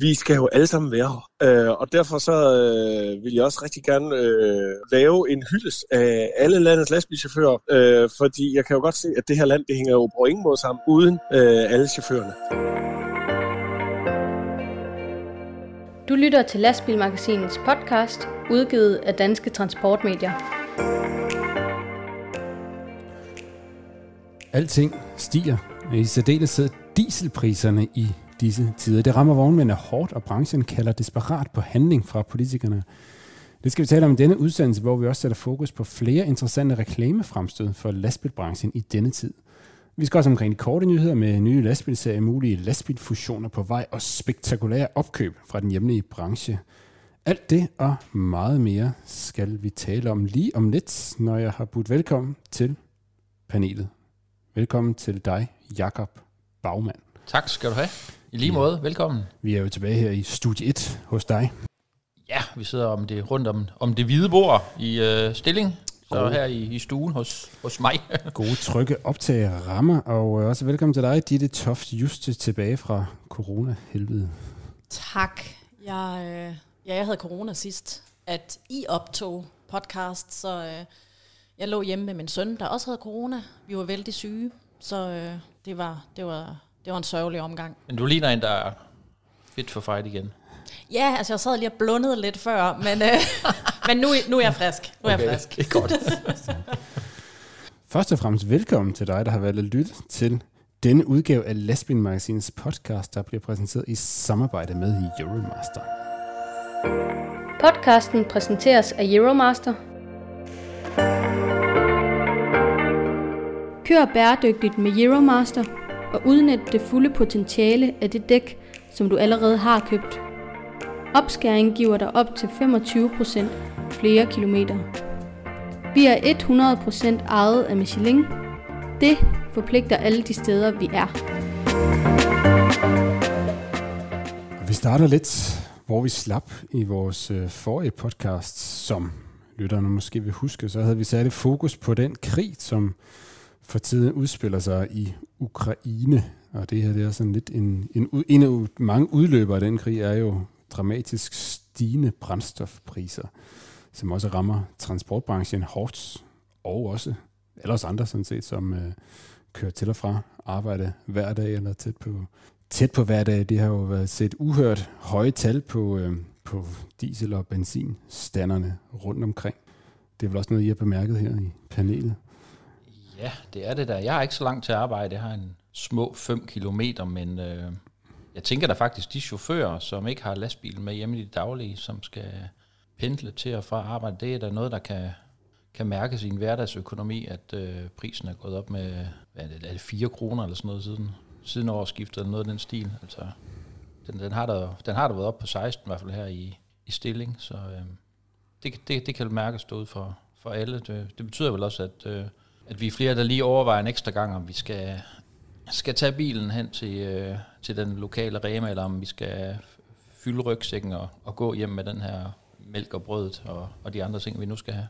vi skal jo alle sammen være her. Øh, og derfor så øh, vil jeg også rigtig gerne øh, lave en hyldes af alle landets lastbilchauffører, øh, fordi jeg kan jo godt se, at det her land, det hænger jo på ingen måde sammen uden øh, alle chaufførerne. Du lytter til Lastbilmagasinets podcast, udgivet af Danske Transportmedier. Alting stiger, i særdeleshed dieselpriserne i disse tider. Det rammer vognmændene hårdt, og branchen kalder desperat på handling fra politikerne. Det skal vi tale om i denne udsendelse, hvor vi også sætter fokus på flere interessante reklamefremstød for lastbilbranchen i denne tid. Vi skal også omkring de korte nyheder med nye lastbilserier, mulige lastbilfusioner på vej og spektakulære opkøb fra den hjemlige branche. Alt det og meget mere skal vi tale om lige om lidt, når jeg har budt velkommen til panelet. Velkommen til dig, Jakob Bagmand. Tak skal du have. I lige måde, velkommen. Vi er jo tilbage her i studie 1 hos dig. Ja, vi sidder om det, rundt om, om det hvide bord i øh, stilling. Så Gode. her i, i stuen hos, hos mig. Gode trygge optag rammer, og øh, også velkommen til dig, Ditte Toft Juste, tilbage fra corona-helvede. Tak. Jeg, øh, ja, jeg havde corona sidst, at I optog podcast, så øh, jeg lå hjemme med min søn, der også havde corona. Vi var vældig syge, så øh, det, var, det, var, det var en sørgelig omgang. Men du ligner en, der er fit for fight igen. Ja, altså jeg sad lige og blundede lidt før, men, øh, men nu, nu er jeg frisk. Nu er okay, jeg frisk. Det er godt. Først og fremmest velkommen til dig, der har valgt at lytte til denne udgave af Lastbil Magasinets podcast, der bliver præsenteret i samarbejde med Euromaster. Podcasten præsenteres af Euromaster. Kør bæredygtigt med Euromaster og udnytte det fulde potentiale af det dæk, som du allerede har købt. Opskæring giver dig op til 25% flere kilometer. Vi er 100% ejet af Michelin. Det forpligter alle de steder, vi er. Vi starter lidt, hvor vi slap i vores øh, forrige podcast, som lytterne måske vil huske, så havde vi særligt fokus på den krig, som for tiden udspiller sig i Ukraine. Og det her det er sådan lidt en, en, en af mange udløbere af den krig, er jo dramatisk stigende brændstofpriser, som også rammer transportbranchen hårdt, og også alle os andre sådan set, som øh, kører til og fra arbejde hver dag eller tæt på, tæt på hver dag. Det har jo været set uhørt høje tal på, øh, på diesel- og benzinstanderne rundt omkring. Det er vel også noget, I har bemærket her i panelet. Ja, det er det der. Jeg har ikke så langt til arbejde. Jeg har en små 5 kilometer, men øh, jeg tænker da faktisk, de chauffører, som ikke har lastbil med hjemme i det daglige, som skal pendle til og fra arbejde, det er da noget, der kan, kan mærkes i en hverdagsøkonomi, at øh, prisen er gået op med hvad er, det, er det 4 kroner eller sådan noget siden, siden årsskiftet, eller noget af den stil. Altså, den, den, har der, den har der været op på 16 i hvert fald her i, i stilling, så øh, det, det, det kan mærkes derude for, for alle. Det, det betyder vel også, at, øh, at vi er flere, der lige overvejer en ekstra gang, om vi skal, skal tage bilen hen til, øh, til den lokale Rema, eller om vi skal fylde rygsækken og, og gå hjem med den her mælk og brødet og, og de andre ting, vi nu skal have.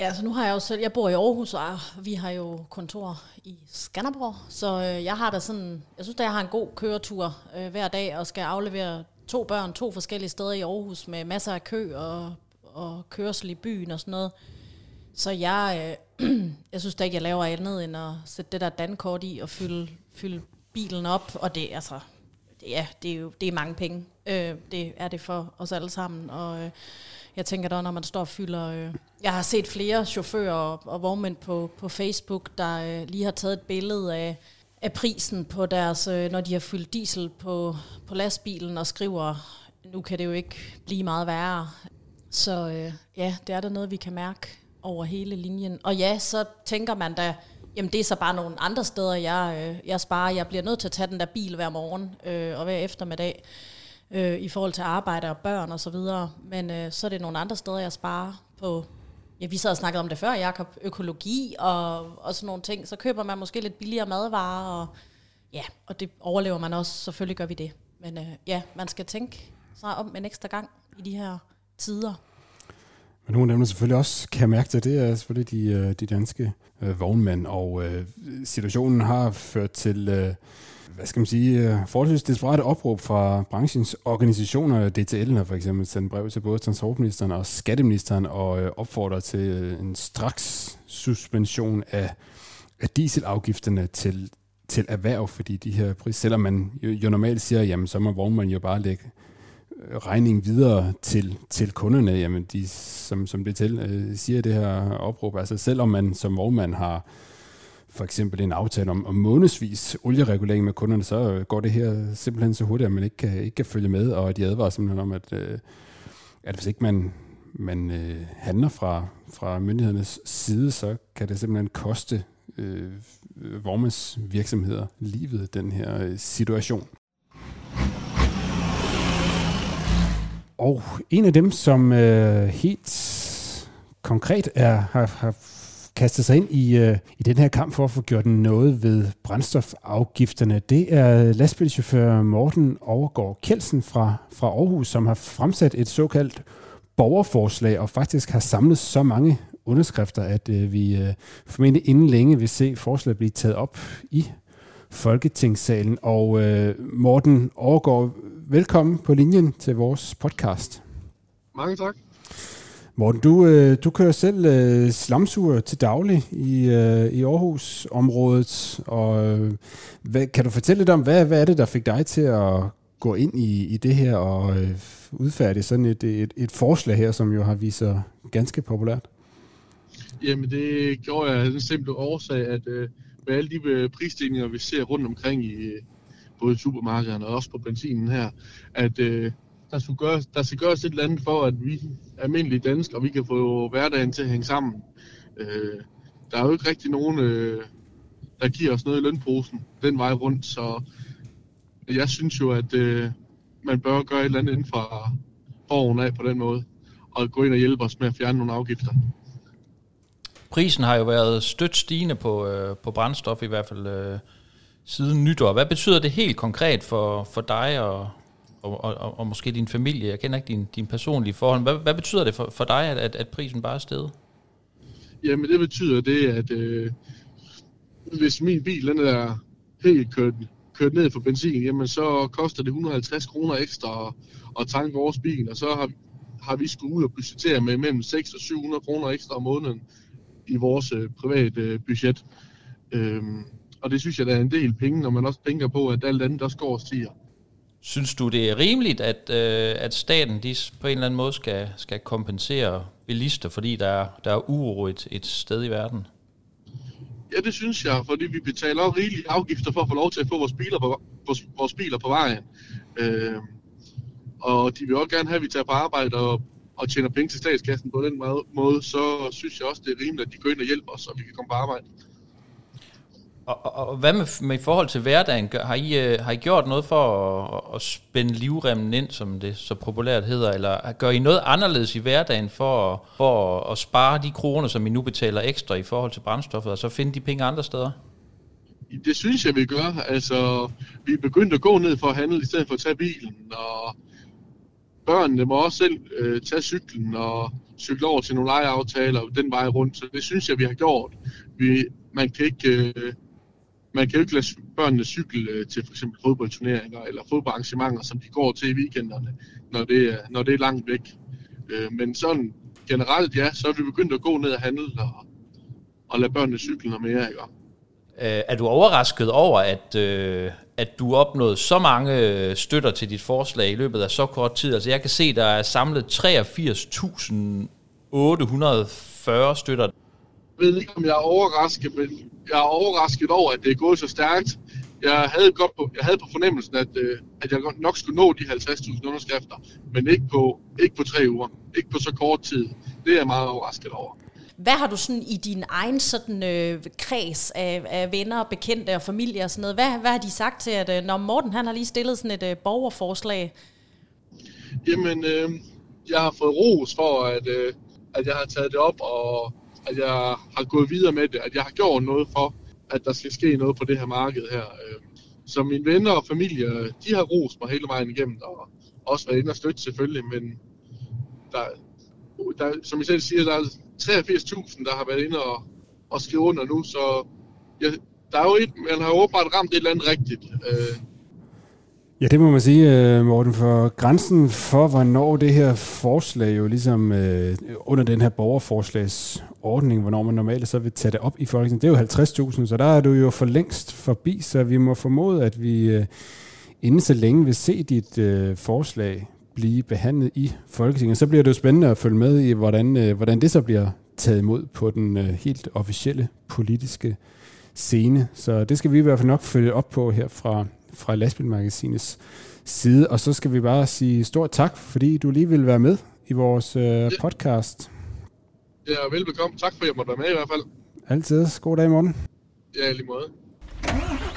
Ja, så nu har jeg jo selv, jeg bor i Aarhus, og vi har jo kontor i Skanderborg, så øh, jeg har da sådan, jeg synes, at jeg har en god køretur øh, hver dag, og skal aflevere to børn to forskellige steder i Aarhus med masser af kø og, og kørsel i byen og sådan noget. Så jeg, øh, jeg synes da ikke, jeg laver andet end at sætte det der dankort i og fylde, fylde bilen op, og det, altså, det, ja, det er jo det er mange penge. Øh, det er det for os alle sammen, og øh, jeg tænker da, når man står og fylder... Øh, jeg har set flere chauffører og, og vognmænd på, på Facebook, der øh, lige har taget et billede af, af prisen på deres, øh, når de har fyldt diesel på, på lastbilen og skriver, nu kan det jo ikke blive meget værre. Så øh, ja, det er da noget, vi kan mærke over hele linjen. Og ja, så tænker man da, jamen det er så bare nogle andre steder, jeg, øh, jeg sparer. Jeg bliver nødt til at tage den der bil hver morgen øh, og hver eftermiddag øh, i forhold til arbejde og børn og så videre. Men øh, så er det nogle andre steder, jeg sparer på. Ja, vi sad og snakkede om det før, Jakob. Økologi og, og sådan nogle ting. Så køber man måske lidt billigere madvarer, og ja, og det overlever man også. Selvfølgelig gør vi det. Men øh, ja, man skal tænke sig om en ekstra gang i de her tider. Men nogle af dem, der selvfølgelig også kan mærke det, det er selvfølgelig de, øh, de danske øh, vognmænd, og øh, situationen har ført til, øh, hvad skal man sige, øh, forholdsvis desperate opråb fra branchens organisationer. DTL har for eksempel sendt brev til både transportministeren og skatteministeren og øh, opfordrer til øh, en straks suspension af, af dieselafgifterne til, til erhverv, fordi de her priser, selvom man jo, jo normalt siger, jamen så må vognmanden jo bare lægge regningen videre til, til kunderne, jamen de, som, som det til, øh, siger det her opråb, altså selvom man som vognmand har for eksempel en aftale om, om månedsvis olieregulering med kunderne, så går det her simpelthen så hurtigt, at man ikke kan, ikke kan følge med, og de advarer simpelthen om, at, øh, at hvis ikke man, man øh, handler fra, fra myndighedernes side, så kan det simpelthen koste øh, vognmandsvirksomheder livet, den her øh, situation. Og en af dem, som øh, helt konkret er, har, har kastet sig ind i, øh, i den her kamp for at få gjort noget ved brændstofafgifterne, det er lastbilchauffør Morten Overgaard Kjeldsen fra, fra Aarhus, som har fremsat et såkaldt borgerforslag og faktisk har samlet så mange underskrifter, at øh, vi øh, formentlig inden længe vil se forslaget blive taget op i Folketingssalen. Og øh, Morten Overgaard, velkommen på linjen til vores podcast. Mange tak. Morten, du, øh, du kører selv øh, slamsuger til daglig i, øh, i Aarhus-området, og øh, hvad, kan du fortælle lidt om, hvad, hvad er det, der fik dig til at gå ind i, i det her og øh, udfærdige sådan et, et, et forslag her, som jo har vist sig ganske populært? Jamen det gjorde jeg af den simple årsag, at øh, med alle de øh, prisstigninger, vi ser rundt omkring i øh, både supermarkederne og også på benzinen her, at øh, der, skulle gøres, der skal gøres et eller andet for, at vi almindelige danskere, vi kan få hverdagen til at hænge sammen. Øh, der er jo ikke rigtig nogen, øh, der giver os noget i lønposen den vej rundt, så jeg synes jo, at øh, man bør gøre et eller andet inden for borgen af på den måde, og gå ind og hjælpe os med at fjerne nogle afgifter. Prisen har jo været stødt stigende på, øh, på brændstof i hvert fald øh, siden nytår. Hvad betyder det helt konkret for, for dig og, og, og, og måske din familie? Jeg kender ikke din, din personlige forhold. Hvad, hvad betyder det for, for dig, at, at, at prisen bare er steget? Jamen det betyder det, at øh, hvis min bil den er helt kørt, kørt ned for benzin, jamen så koster det 150 kroner ekstra at, at tanke vores bil, og så har, har vi skulle ud og budgettere med mellem 600 og 700 kroner ekstra om måneden i vores øh, private øh, budget. Øhm, og det synes jeg, der er en del penge, når man også tænker på, at alt andet også går og stiger. Synes du, det er rimeligt, at, øh, at staten de på en eller anden måde skal, skal kompensere bilister, fordi der er, der er uro et, et sted i verden? Ja, det synes jeg, fordi vi betaler rigelige afgifter for at få lov til at få vores biler på, vores biler på vejen. Øh, og de vil også gerne have, at vi tager på arbejde og, og tjener penge til statskassen på den måde, så synes jeg også, det er rimeligt, at de går ind og hjælper os, så vi kan komme på arbejde. Og, og, og hvad med, med i forhold til hverdagen? Har I, uh, har I gjort noget for at, at spænde livremmen ind, som det så populært hedder? Eller gør I noget anderledes i hverdagen for, for at, at spare de kroner, som I nu betaler ekstra i forhold til brændstoffet, og så finde de penge andre steder? Det synes jeg, vi gør. Altså, vi er begyndt at gå ned for at handle, i stedet for at tage bilen. Og børnene må også selv øh, tage cyklen og cykle over til nogle lejeaftaler den vej rundt. Så det synes jeg, vi har gjort. Vi, man kan ikke... Øh, man kan jo ikke lade børnene cykle øh, til for eksempel fodboldturneringer eller fodboldarrangementer, som de går til i weekenderne, når det er, når det er langt væk. Øh, men sådan generelt, ja, så er vi begyndt at gå ned og handle og, og lade børnene cykle noget mere, ikke? Øh, er du overrasket over, at, øh, at du opnåede så mange øh, støtter til dit forslag i løbet af så kort tid? Altså jeg kan se, der er samlet 83.840 støtter ved ikke, om jeg er overrasket, men jeg er overrasket over, at det er gået så stærkt. Jeg havde, godt på, jeg havde på fornemmelsen, at, øh, at jeg nok skulle nå de 50.000 underskrifter, men ikke på, ikke på tre uger. Ikke på så kort tid. Det er jeg meget overrasket over. Hvad har du sådan i din egen sådan, øh, kreds af, af venner, bekendte og familie og sådan noget? Hvad, hvad har de sagt til, at øh, når Morten han har lige stillet sådan et øh, borgerforslag? Jamen, øh, jeg har fået ros for, at, øh, at jeg har taget det op og at jeg har gået videre med det, at jeg har gjort noget for, at der skal ske noget på det her marked her. Øh. Så mine venner og familie, de har rost mig hele vejen igennem, og også været inde og støtte selvfølgelig, men der, der, som I selv siger, der er 83.000, der har været inde og, og skrive under nu, så ja, der er jo et, man har jo åbenbart ramt et eller andet rigtigt. Øh, Ja, det må man sige, øh, Morten, for grænsen for, hvornår det her forslag jo ligesom øh, under den her borgerforslagsordning, hvornår man normalt så vil tage det op i Folketinget, det er jo 50.000, så der er du jo for længst forbi, så vi må formode, at vi øh, inden så længe vil se dit øh, forslag blive behandlet i Folketinget. Så bliver det jo spændende at følge med i, hvordan, øh, hvordan det så bliver taget imod på den øh, helt officielle politiske scene. Så det skal vi i hvert fald nok følge op på her fra fra Lastbilmagasinets side. Og så skal vi bare sige stort tak, fordi du lige vil være med i vores øh, podcast. Ja, velbekomme. Tak for, at jeg måtte være med i hvert fald. Altid. God dag, morgen. Ja, lige måde.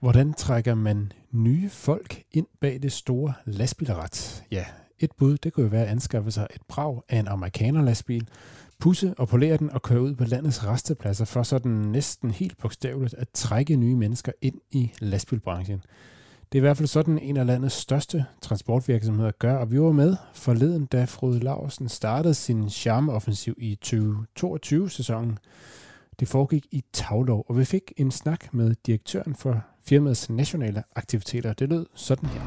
Hvordan trækker man nye folk ind bag det store lastbilret? Ja, et bud, det kunne jo være at anskaffe sig et brag af en amerikaner lastbil, pusse og polere den og køre ud på landets restepladser for sådan næsten helt bogstaveligt at trække nye mennesker ind i lastbilbranchen. Det er i hvert fald sådan en af landets største transportvirksomheder gør, og vi var med forleden, da Frode Larsen startede sin charmeoffensiv i 2022-sæsonen. Det foregik i Tavlov, og vi fik en snak med direktøren for firmaets nationale aktiviteter. Det lød sådan her.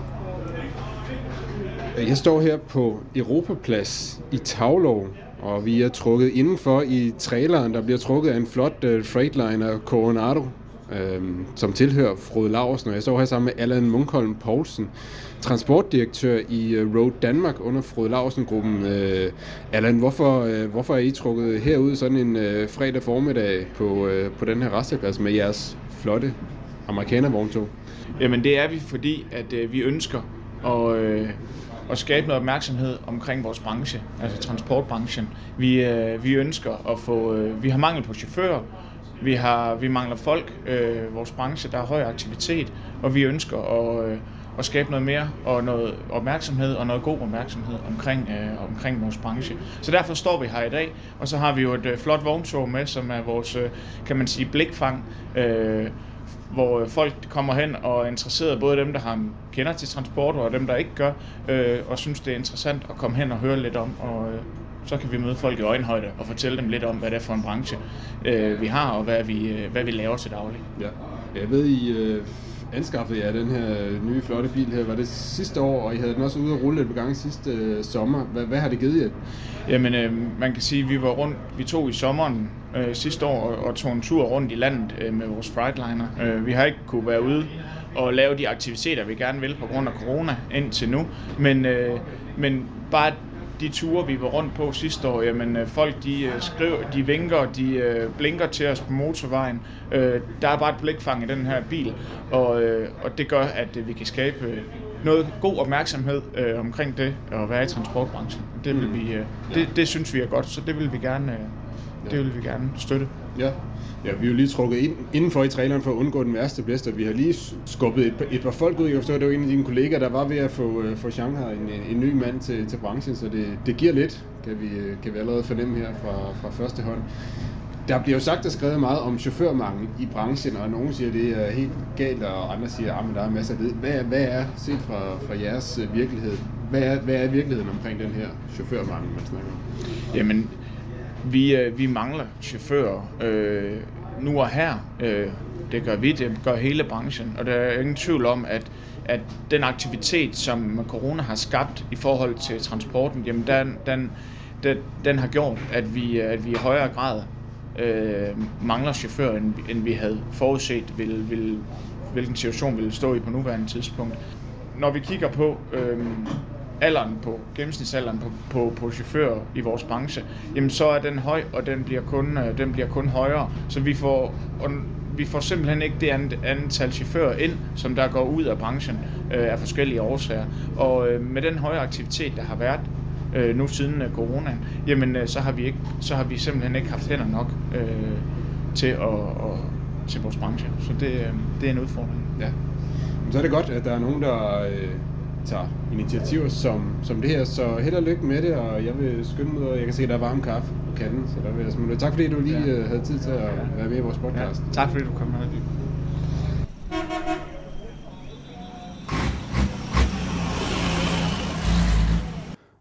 Jeg står her på Europaplads i Tavlov, og vi er trukket indenfor i traileren, der bliver trukket af en flot uh, Freightliner Coronado, øh, som tilhører Frode Larsen. Og jeg står her sammen med Allan Munkholm Poulsen, transportdirektør i øh, Road Danmark under Frode Larsen-gruppen. Øh, Allan, hvorfor, øh, hvorfor er I trukket herud sådan en øh, fredag formiddag på, øh, på den her resteplads med jeres flotte amerikanervogntog? Jamen det er vi, fordi at øh, vi ønsker at... øh, at skabe noget opmærksomhed omkring vores branche, altså transportbranchen. Vi, øh, vi ønsker at få, øh, vi har mangel på chauffører, vi, har, vi mangler folk, øh, vores branche, der er høj aktivitet, og vi ønsker at, øh, at skabe noget mere og noget opmærksomhed og noget god opmærksomhed omkring, øh, omkring vores branche. Så derfor står vi her i dag, og så har vi jo et øh, flot vogntog med, som er vores, øh, kan man sige, blikfang, øh, hvor folk kommer hen og er interesseret, både dem, der har kender til transport, og dem, der ikke gør, øh, og synes, det er interessant at komme hen og høre lidt om, og øh, så kan vi møde folk i øjenhøjde og fortælle dem lidt om, hvad det er for en branche, øh, vi har, og hvad vi, øh, hvad vi laver til daglig. Ja. Jeg ved, I øh, anskaffede jer den her nye flotte bil her. Var det sidste år, og I havde den også ude at rulle et par gange sidste øh, sommer. Hvad, hvad har det givet jer? Jamen, øh, man kan sige, at vi var rundt, vi tog i sommeren øh, sidste år og, og tog en tur rundt i landet øh, med vores Freightliner. Øh, vi har ikke kunne være ude og lave de aktiviteter, vi gerne vil på grund af corona indtil nu. Men, øh, men bare de ture, vi var rundt på sidste år, jamen øh, folk de øh, skriver, de vinker, de øh, blinker til os på motorvejen. Der er bare et blikfang i den her bil, og, og det gør, at vi kan skabe noget god opmærksomhed omkring det at være i transportbranchen. Det, vil mm. vi, det, det synes vi er godt, så det vil vi gerne, øh, det vil vi gerne støtte. Ja. Ja, vi er jo lige trukket ind, indenfor i traileren for at undgå den værste blæst, og vi har lige skubbet et, et par folk ud. Jeg forstår, det var en af dine kollegaer, der var ved at få, uh, få Shanghai en, en ny mand til, til branchen, så det, det giver lidt, kan vi, kan vi allerede fornemme her fra, fra første hånd. Der bliver jo sagt og skrevet meget om chaufførmangel i branchen, og nogen siger, at det er helt galt, og andre siger, at der er masser af det. Hvad, hvad er, set fra, fra jeres øh, virkelighed, hvad er, hvad er virkeligheden omkring den her chaufførmangel, man snakker om? Jamen, vi, øh, vi mangler chauffører øh, nu og her. Øh, det gør vi, det gør hele branchen, og der er ingen tvivl om, at at den aktivitet, som corona har skabt i forhold til transporten, jamen den, den, den, den har gjort, at vi, at vi i højere grad øh, mangler chauffører, end, end vi havde forudset, vil, vil, hvilken situation ville stå i på nuværende tidspunkt. Når vi kigger på øh, alderen på, gennemsnitsalderen på, på, på chauffører i vores branche, jamen så er den høj, og den bliver kun, øh, den bliver kun højere. Så vi får, og vi får simpelthen ikke det andet, antal chauffører ind, som der går ud af branchen øh, af forskellige årsager. Og øh, med den høje aktivitet, der har været øh, nu siden øh, coronaen, jamen øh, så, har vi ikke, så har vi simpelthen ikke haft hænder nok øh, til, at, og, til vores branche. Så det, øh, det er en udfordring. Ja. Så er det godt, at der er nogen, der øh, tager initiativer som, som det her, så held og lykke med det, og jeg vil skynde mig, og jeg kan se, at der er varm kaffe på kanden, så der vil jeg smutte. Tak fordi du lige ja. Øh, havde tid til at være med i vores podcast. Ja. Tak fordi du kom med.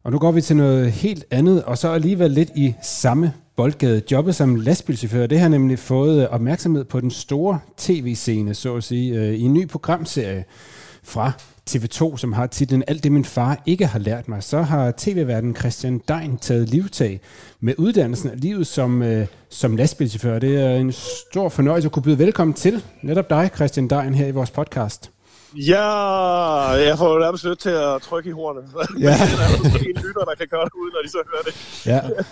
Og nu går vi til noget helt andet, og så alligevel lidt i samme boldgade. Jobbet som lastbilchauffør, det har nemlig fået opmærksomhed på den store tv-scene, så at sige, øh, i en ny programserie fra TV2, som har titlen Alt det min far ikke har lært mig, så har tv-verden Christian Dein taget livtag med uddannelsen af livet som, øh, som lastbilchauffør. Det er en stor fornøjelse at kunne byde velkommen til netop dig, Christian Dein, her i vores podcast. Ja, jeg får jo nærmest nødt til at trykke i hornet. Ja. der er måske en lytter, der kan gøre det uden, når de så hører det. Ja,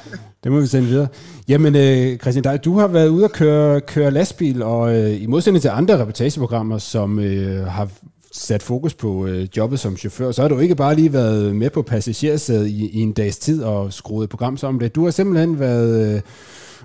det må vi sende videre. Jamen, øh, Christian Dej, du har været ude at køre, køre lastbil, og øh, i modsætning til andre reportageprogrammer, som øh, har sat fokus på øh, jobbet som chauffør, så har du ikke bare lige været med på passagersædet i, i en dags tid og skruet et program sammen det. Du har simpelthen været øh,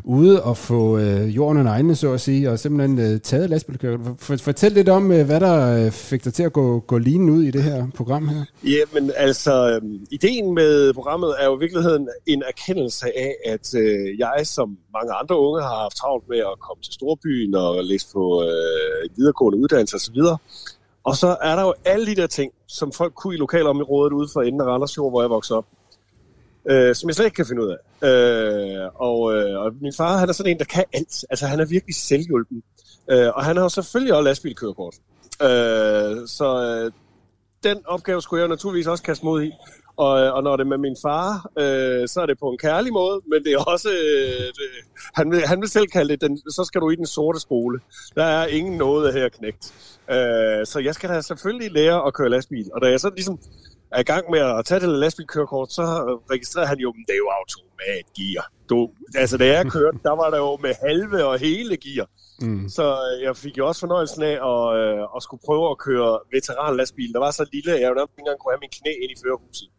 ude og få øh, jorden under egne, så at sige, og simpelthen øh, taget lastbilkører. For, fortæl lidt om, øh, hvad der øh, fik dig til at gå, gå linen ud i det her program her. Jamen altså, øh, ideen med programmet er jo i virkeligheden en erkendelse af, at øh, jeg som mange andre unge har haft travlt med at komme til storbyen og læse på øh, videregående uddannelse osv., og så er der jo alle de der ting, som folk kunne i lokalområdet ude for enden af Randersjord, hvor jeg voksede op, øh, som jeg slet ikke kan finde ud af. Øh, og, øh, og min far, han er sådan en, der kan alt. Altså, han er virkelig selvhjulpen. Øh, og han har jo selvfølgelig også lastbilkørekort. Øh, så øh, den opgave skulle jeg naturligvis også kaste mod i. Og, øh, og når det er med min far, øh, så er det på en kærlig måde, men det er også, øh, det, han, vil, han vil selv kalde det, den, så skal du i den sorte skole. Der er ingen noget her knægt. Øh, så jeg skal da selvfølgelig lære at køre lastbil. Og da jeg så ligesom er i gang med at tage det lastbilkørekort, så registrerer han jo, at det er jo automatgear. Du, altså, da jeg kørte, der var der jo med halve og hele gear. Mm. Så øh, jeg fik jo også fornøjelsen af at, øh, at skulle prøve at køre veteranlastbil. Der var så lille, at jeg jo nærmest ikke engang kunne have min knæ ind i førerhuset.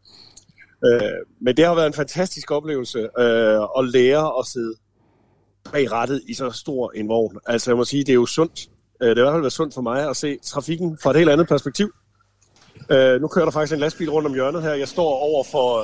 Øh, men det har været en fantastisk oplevelse øh, at lære at sidde bag rattet i så stor en vogn. Altså jeg må sige, det er jo sundt. Øh, det er i hvert fald været sundt for mig at se trafikken fra et helt andet perspektiv. Øh, nu kører der faktisk en lastbil rundt om hjørnet her. Jeg står over for,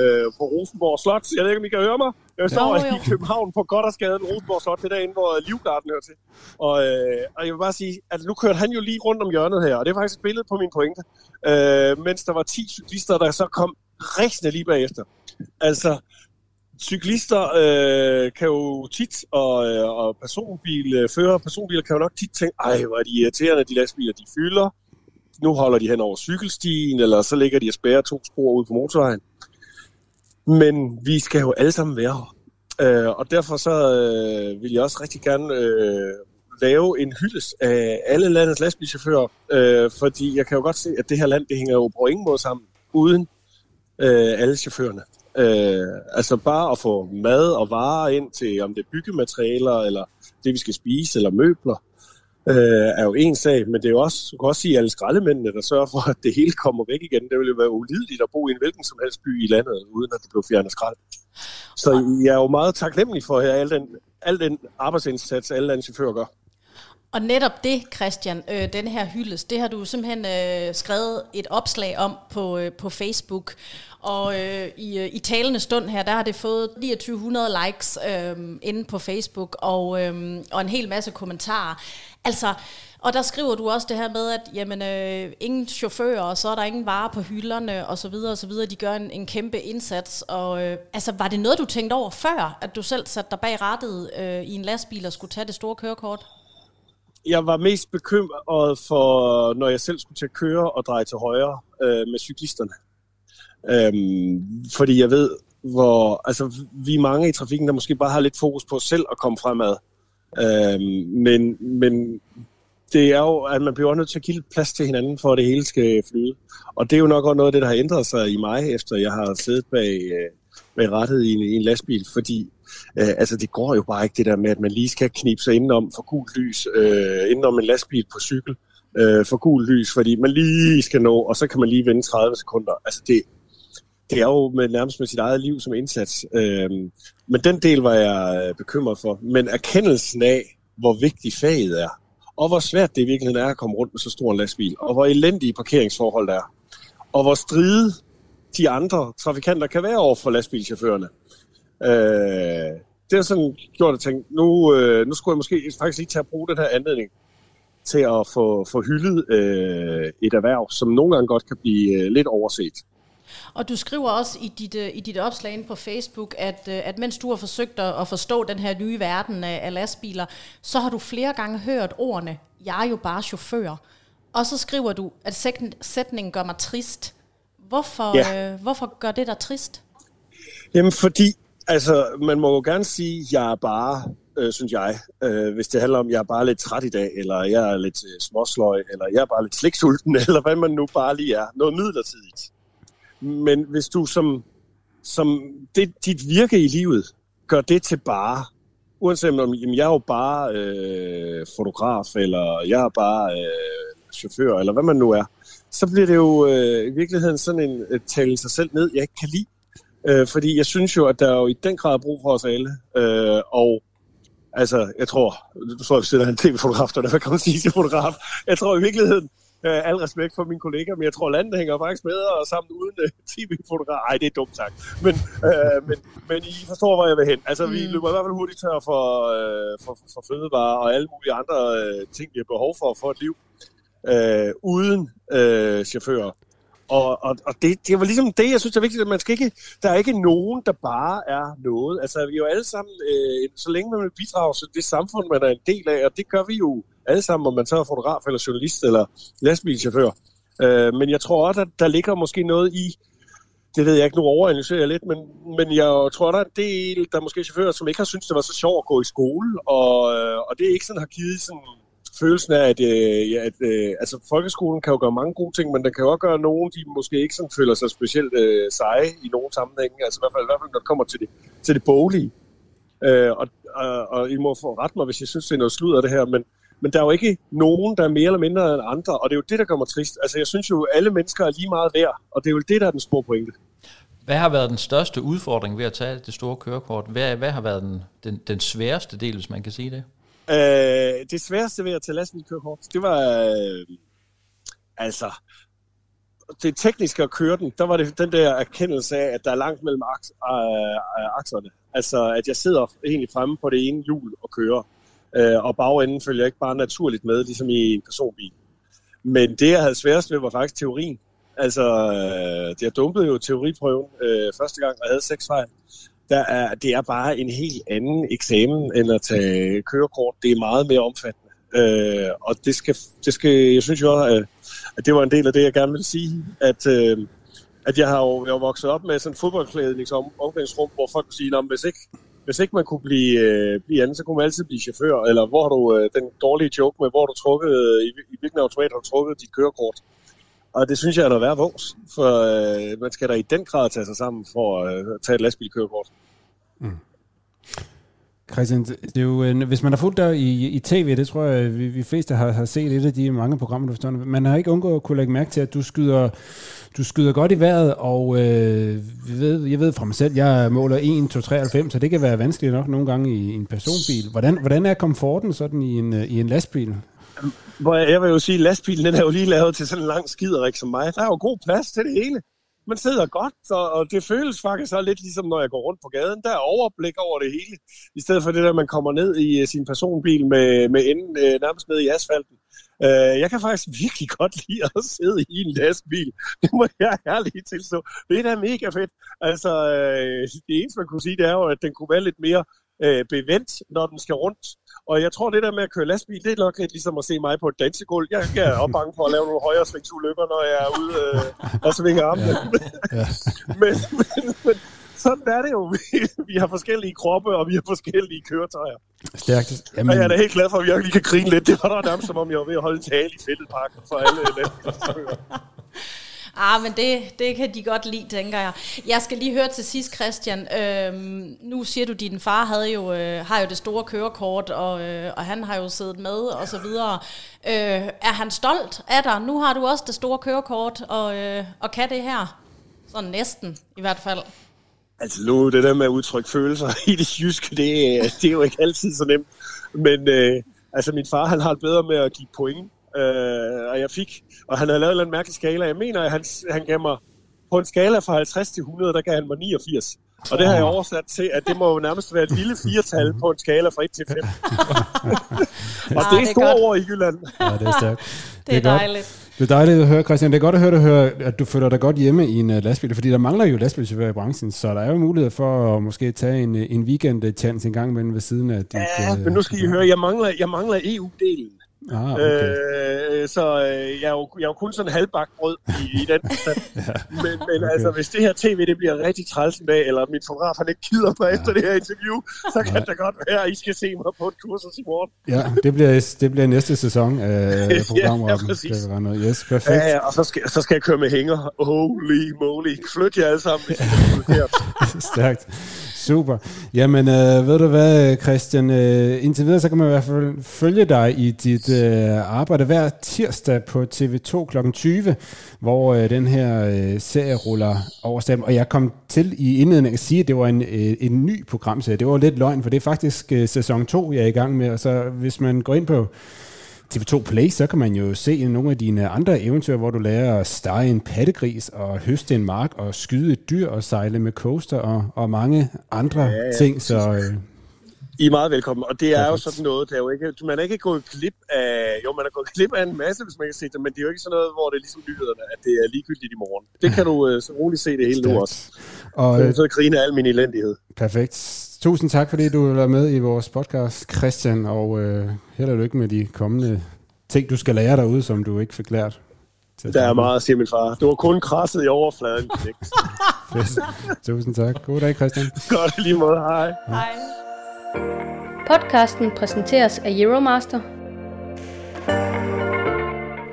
øh, på Rosenborg Slot. Jeg ved ikke, om I kan høre mig. Jeg står jo. i København på Goddersgaden, Rosenborg Slot. Det er derinde, hvor Livgarden hører til. Og, øh, og jeg vil bare sige, at nu kørte han jo lige rundt om hjørnet her. Og det er faktisk et billede på min pointe. Øh, mens der var 10 cyklister, der så kom rigtig lige bagefter. Altså, cyklister øh, kan jo tit, og, øh, og personbilfører personbiler kan jo nok tit tænke, ej, hvor er de irriterende, de lastbiler, de fylder nu holder de hen over cykelstien, eller så ligger de og spærer to spor ud på motorvejen. Men vi skal jo alle sammen være her. Øh, og derfor så øh, vil jeg også rigtig gerne øh, lave en hyldes af alle landets lastbilchauffører, øh, fordi jeg kan jo godt se, at det her land, det hænger jo på ingen måde sammen, uden øh, alle chaufførerne. Øh, altså bare at få mad og varer ind til, om det er byggematerialer, eller det vi skal spise, eller møbler, øh, er jo en sag, men det er jo også, du kan også sige alle skraldemændene, der sørger for, at det hele kommer væk igen. Det ville jo være ulideligt at bo i en hvilken som helst by i landet, uden at det blev fjernet skrald. Så jeg er jo meget taknemmelig for her, al den, al den arbejdsindsats, alle landets chauffører gør. Og netop det, Christian, øh, den her hyldes, det har du simpelthen øh, skrevet et opslag om på, øh, på Facebook. Og øh, i, øh, i talende stund her, der har det fået 2900 likes øh, inde på Facebook og, øh, og en hel masse kommentarer. Altså, og der skriver du også det her med, at jamen, øh, ingen chauffører, og så er der ingen varer på hylderne, og så videre, og så videre. De gør en, en kæmpe indsats. Og, øh, altså, var det noget, du tænkte over før, at du selv satte dig bag rattet øh, i en lastbil og skulle tage det store kørekort? Jeg var mest bekymret for, når jeg selv skulle til at køre og dreje til højre øh, med cyklisterne. Øhm, fordi jeg ved, hvor altså, vi er mange i trafikken, der måske bare har lidt fokus på selv at komme fremad. Øhm, men, men det er jo, at man bliver nødt til at give plads til hinanden, for at det hele skal flyde. Og det er jo nok også noget af det, der har ændret sig i mig, efter jeg har siddet bag, øh, med rettet i en, i en lastbil, fordi øh, altså, det går jo bare ikke det der med, at man lige skal knibe sig indenom for gult lys, øh, indenom en lastbil på cykel øh, for gult lys, fordi man lige skal nå, og så kan man lige vende 30 sekunder. Altså det, det er jo med, nærmest med sit eget liv som indsats. Øh, men den del var jeg øh, bekymret for. Men erkendelsen af, hvor vigtig faget er, og hvor svært det i virkeligheden er at komme rundt med så stor en lastbil, og hvor elendige parkeringsforhold der er, og hvor stride de andre trafikanter kan være over for lastbilchaufførerne. Øh, det har sådan gjort at tænke, nu, øh, nu skulle jeg måske faktisk lige tage at bruge den her anledning til at få, få hyldet øh, et erhverv, som nogle gange godt kan blive øh, lidt overset. Og du skriver også i dit, øh, i dit opslag inde på Facebook, at, øh, at mens du har forsøgt at forstå den her nye verden af, af lastbiler, så har du flere gange hørt ordene, jeg er jo bare chauffør. Og så skriver du, at sætningen gør mig trist. Hvorfor, ja. øh, hvorfor gør det dig trist? Jamen fordi, altså man må jo gerne sige, at jeg er bare øh, synes jeg. Øh, hvis det handler om, at jeg er bare lidt træt i dag, eller jeg er lidt øh, småsløj, eller jeg er bare lidt sliksulten, eller hvad man nu bare lige er. Noget midlertidigt. Men hvis du som, som det, dit virke i livet gør det til bare, uanset om jamen, jeg er jo bare øh, fotograf, eller jeg er bare øh, chauffør, eller hvad man nu er, så bliver det jo øh, i virkeligheden sådan en øh, tale sig selv ned, jeg ikke kan lide. Øh, fordi jeg synes jo, at der er jo i den grad brug for os alle. Øh, og Altså, jeg tror, du tror, jeg sidder en tv-fotograf, der man sige til fotograf. Jeg tror i virkeligheden, øh, al respekt for mine kollegaer, men jeg tror, landet hænger faktisk bedre sammen uden uh, tv-fotograf. Ej, det er dumt sagt. Men, øh, men, men I forstår, hvor jeg vil hen. Altså, vi mm. løber i hvert fald hurtigt tør for, øh, for, for fødevarer og alle mulige andre øh, ting, vi har behov for få et liv øh, uden øh, chauffører. Og, og, og det, det var ligesom det, jeg synes er vigtigt, at man skal ikke, der er ikke nogen, der bare er noget. Altså, vi er jo alle sammen, øh, så længe man vil bidrage til det samfund, man er en del af, og det gør vi jo alle sammen, om man så er fotograf, eller journalist, eller lastbilchauffør. Øh, men jeg tror også, at der ligger måske noget i, det ved jeg ikke, nu overanalyserer jeg lidt, men, men jeg tror, der er en del, der er måske chauffører, som ikke har syntes, det var så sjovt at gå i skole, og, øh, og det er ikke sådan har givet sådan følelsen af, at, øh, ja, at øh, altså, folkeskolen kan jo gøre mange gode ting, men den kan jo også gøre nogen, de måske ikke sådan føler sig specielt øh, seje i nogen sammenhænge. Altså i hvert fald, i hvert fald når det kommer til det, til det boglige. Øh, og, og, og I må få ret mig, hvis jeg synes, det er noget sludder det her, men, men der er jo ikke nogen, der er mere eller mindre end andre, og det er jo det, der gør mig trist. Altså jeg synes jo, alle mennesker er lige meget værd, og det er jo det, der er den store pointe. Hvad har været den største udfordring ved at tage det store kørekort? Hvad, hvad har været den, den, den sværeste del, hvis man kan sige det? Øh, det sværeste ved at tage lastbilkørekort, det var øh, altså det tekniske at køre den, der var det den der erkendelse af, at der er langt mellem aks, øh, øh, akserne. Altså, at jeg sidder egentlig fremme på det ene hjul og kører, øh, og bagenden følger ikke bare naturligt med, ligesom i en personbil. Men det, jeg havde sværest ved, var faktisk teorien. Altså, øh, jeg dumpede jo teoriprøven øh, første gang, og havde seks fejl der er, det er bare en helt anden eksamen end at tage kørekort. Det er meget mere omfattende. Øh, og det skal, det skal, jeg synes jo, at, at det var en del af det, jeg gerne vil sige, at, øh, at jeg har jo jeg har vokset op med sådan en fodboldklædningsomklædningsrum, hvor folk kunne sige, at hvis ikke, hvis ikke man kunne blive, øh, blive anden, så kunne man altid blive chauffør, eller hvor har du øh, den dårlige joke med, hvor du trukket, øh, i, i hvilken automat har du trukket dit kørekort. Og det synes jeg er noget værd vågs, for øh, man skal da i den grad tage sig sammen for at øh, tage et lastbilkørekort. Mm. Christian, det er jo, øh, hvis man har fulgt dig i, i tv, det tror jeg, vi, vi fleste har, har set et af de mange programmer, du forstår. Man har ikke undgået at kunne lægge mærke til, at du skyder, du skyder godt i vejret, og øh, jeg, ved, jeg ved fra mig selv, jeg måler 1, 2, 93, så det kan være vanskeligt nok nogle gange i, i en personbil. Hvordan, hvordan er komforten sådan i en, øh, i en lastbil? Hvor jeg, jeg vil jo sige, at lastbilen den er jo lige lavet til sådan en lang skiderik som mig. Der er jo god plads til det hele. Man sidder godt, og, og det føles faktisk så lidt ligesom, når jeg går rundt på gaden. Der er overblik over det hele, i stedet for det der, man kommer ned i øh, sin personbil med, med enden øh, nærmest ned i asfalten. Øh, jeg kan faktisk virkelig godt lide at sidde i en lastbil. Det må jeg ærligt tilstå. Det er da mega fedt. Altså, øh, det eneste, man kunne sige, det er jo, at den kunne være lidt mere uh, bevendt, når den skal rundt. Og jeg tror, det der med at køre lastbil, det er nok lidt ligesom at se mig på et dansegulv. Jeg, jeg er også bange for at lave nogle højere svingsulykker, når jeg er ude øh, og svinge armene. Ja. Ja. men, men, men sådan er det jo. Vi, har forskellige kroppe, og vi har forskellige køretøjer. Stærkt. Jamen... Og jeg er da helt glad for, at vi lige kan grine lidt. Det var da nærmest, som om jeg var ved at holde en tale i fældeparken for alle lastbilchauffører. Ah, men det, det kan de godt lide, tænker jeg. Jeg skal lige høre til sidst, Christian. Øhm, nu siger du, at din far havde jo, øh, har jo det store kørekort, og, øh, og han har jo siddet med, og så videre. Øh, er han stolt af dig? Nu har du også det store kørekort, og, øh, og kan det her? Sådan næsten, i hvert fald. Altså nu, det der med at udtrykke følelser i det jyske, det, øh, det er jo ikke altid så nemt. Men øh, altså min far, han har det bedre med at give point Øh, og jeg fik, og han havde lavet en mærkelig skala. Jeg mener, at han, han gav mig, på en skala fra 50 til 100, der gav han mig 89. Og det har jeg oversat til, at det må jo nærmest være et lille firetal på en skala fra 1 til 5. og det er det er store ord i Jylland. Ja, det er stærkt. Det er godt. dejligt. Det er dejligt at høre, Christian. Det er godt at høre, at, høre, at du føler dig godt hjemme i en uh, lastbil, fordi der mangler jo lastbilchauffører i branchen, så der er jo mulighed for at måske tage en, øh, en weekend-chance en gang imellem ved siden af dit... Ja, øh, men nu skal I høre, jeg mangler, jeg mangler EU-delen. Ah, okay. Øh, så øh, jeg, er jo, jeg er jo kun sådan halvbagt brød i, i den forstand. ja, men men okay. altså, hvis det her tv det bliver rigtig træls en dag, eller min fotograf han ikke gider mig ja. efter det her interview, så kan det godt være, at I skal se mig på et kursus i morgen. Ja, det bliver, det bliver næste sæson af præcis. Kan vi regne ud. yes, perfekt. Ja, ja, og så skal, så skal jeg køre med hænger. Holy moly. Flyt jer alle sammen, hvis I. Stærkt. Super. Jamen, øh, ved du hvad, Christian? Øh, indtil videre, så kan man i hvert fald følge dig i dit øh, arbejde hver tirsdag på TV2 kl. 20, hvor øh, den her øh, serie ruller over stablen. Og jeg kom til i indledningen at sige, at det var en, øh, en ny programserie. Det var lidt løgn, for det er faktisk øh, sæson 2, jeg er i gang med. Og så hvis man går ind på TV2 Play, så kan man jo se nogle af dine andre eventyr, hvor du lærer at stege en pattegris og høste en mark og skyde et dyr og sejle med coaster og, og mange andre ja, ja. ting. Så øh, I er meget velkommen, og det er jo Perfekt. sådan noget, der er jo ikke, man er ikke gået glip af, jo man er gået glip af en masse, hvis man kan se det, men det er jo ikke sådan noget, hvor det er ligesom nyhederne, at det er ligegyldigt i morgen. Det kan du øh, så roligt se det hele nu også. Og Så øh, jeg så grine af al min elendighed. perfekt. Tusind tak, fordi du vil være med i vores podcast, Christian, og øh, held og lykke med de kommende ting, du skal lære derude, som du ikke fik lært. Der er meget, siger min far. Du var kun krasset i overfladen. Tusind tak. God dag, Christian. Godt lige måde, hej. Hej. Podcasten præsenteres af Euromaster.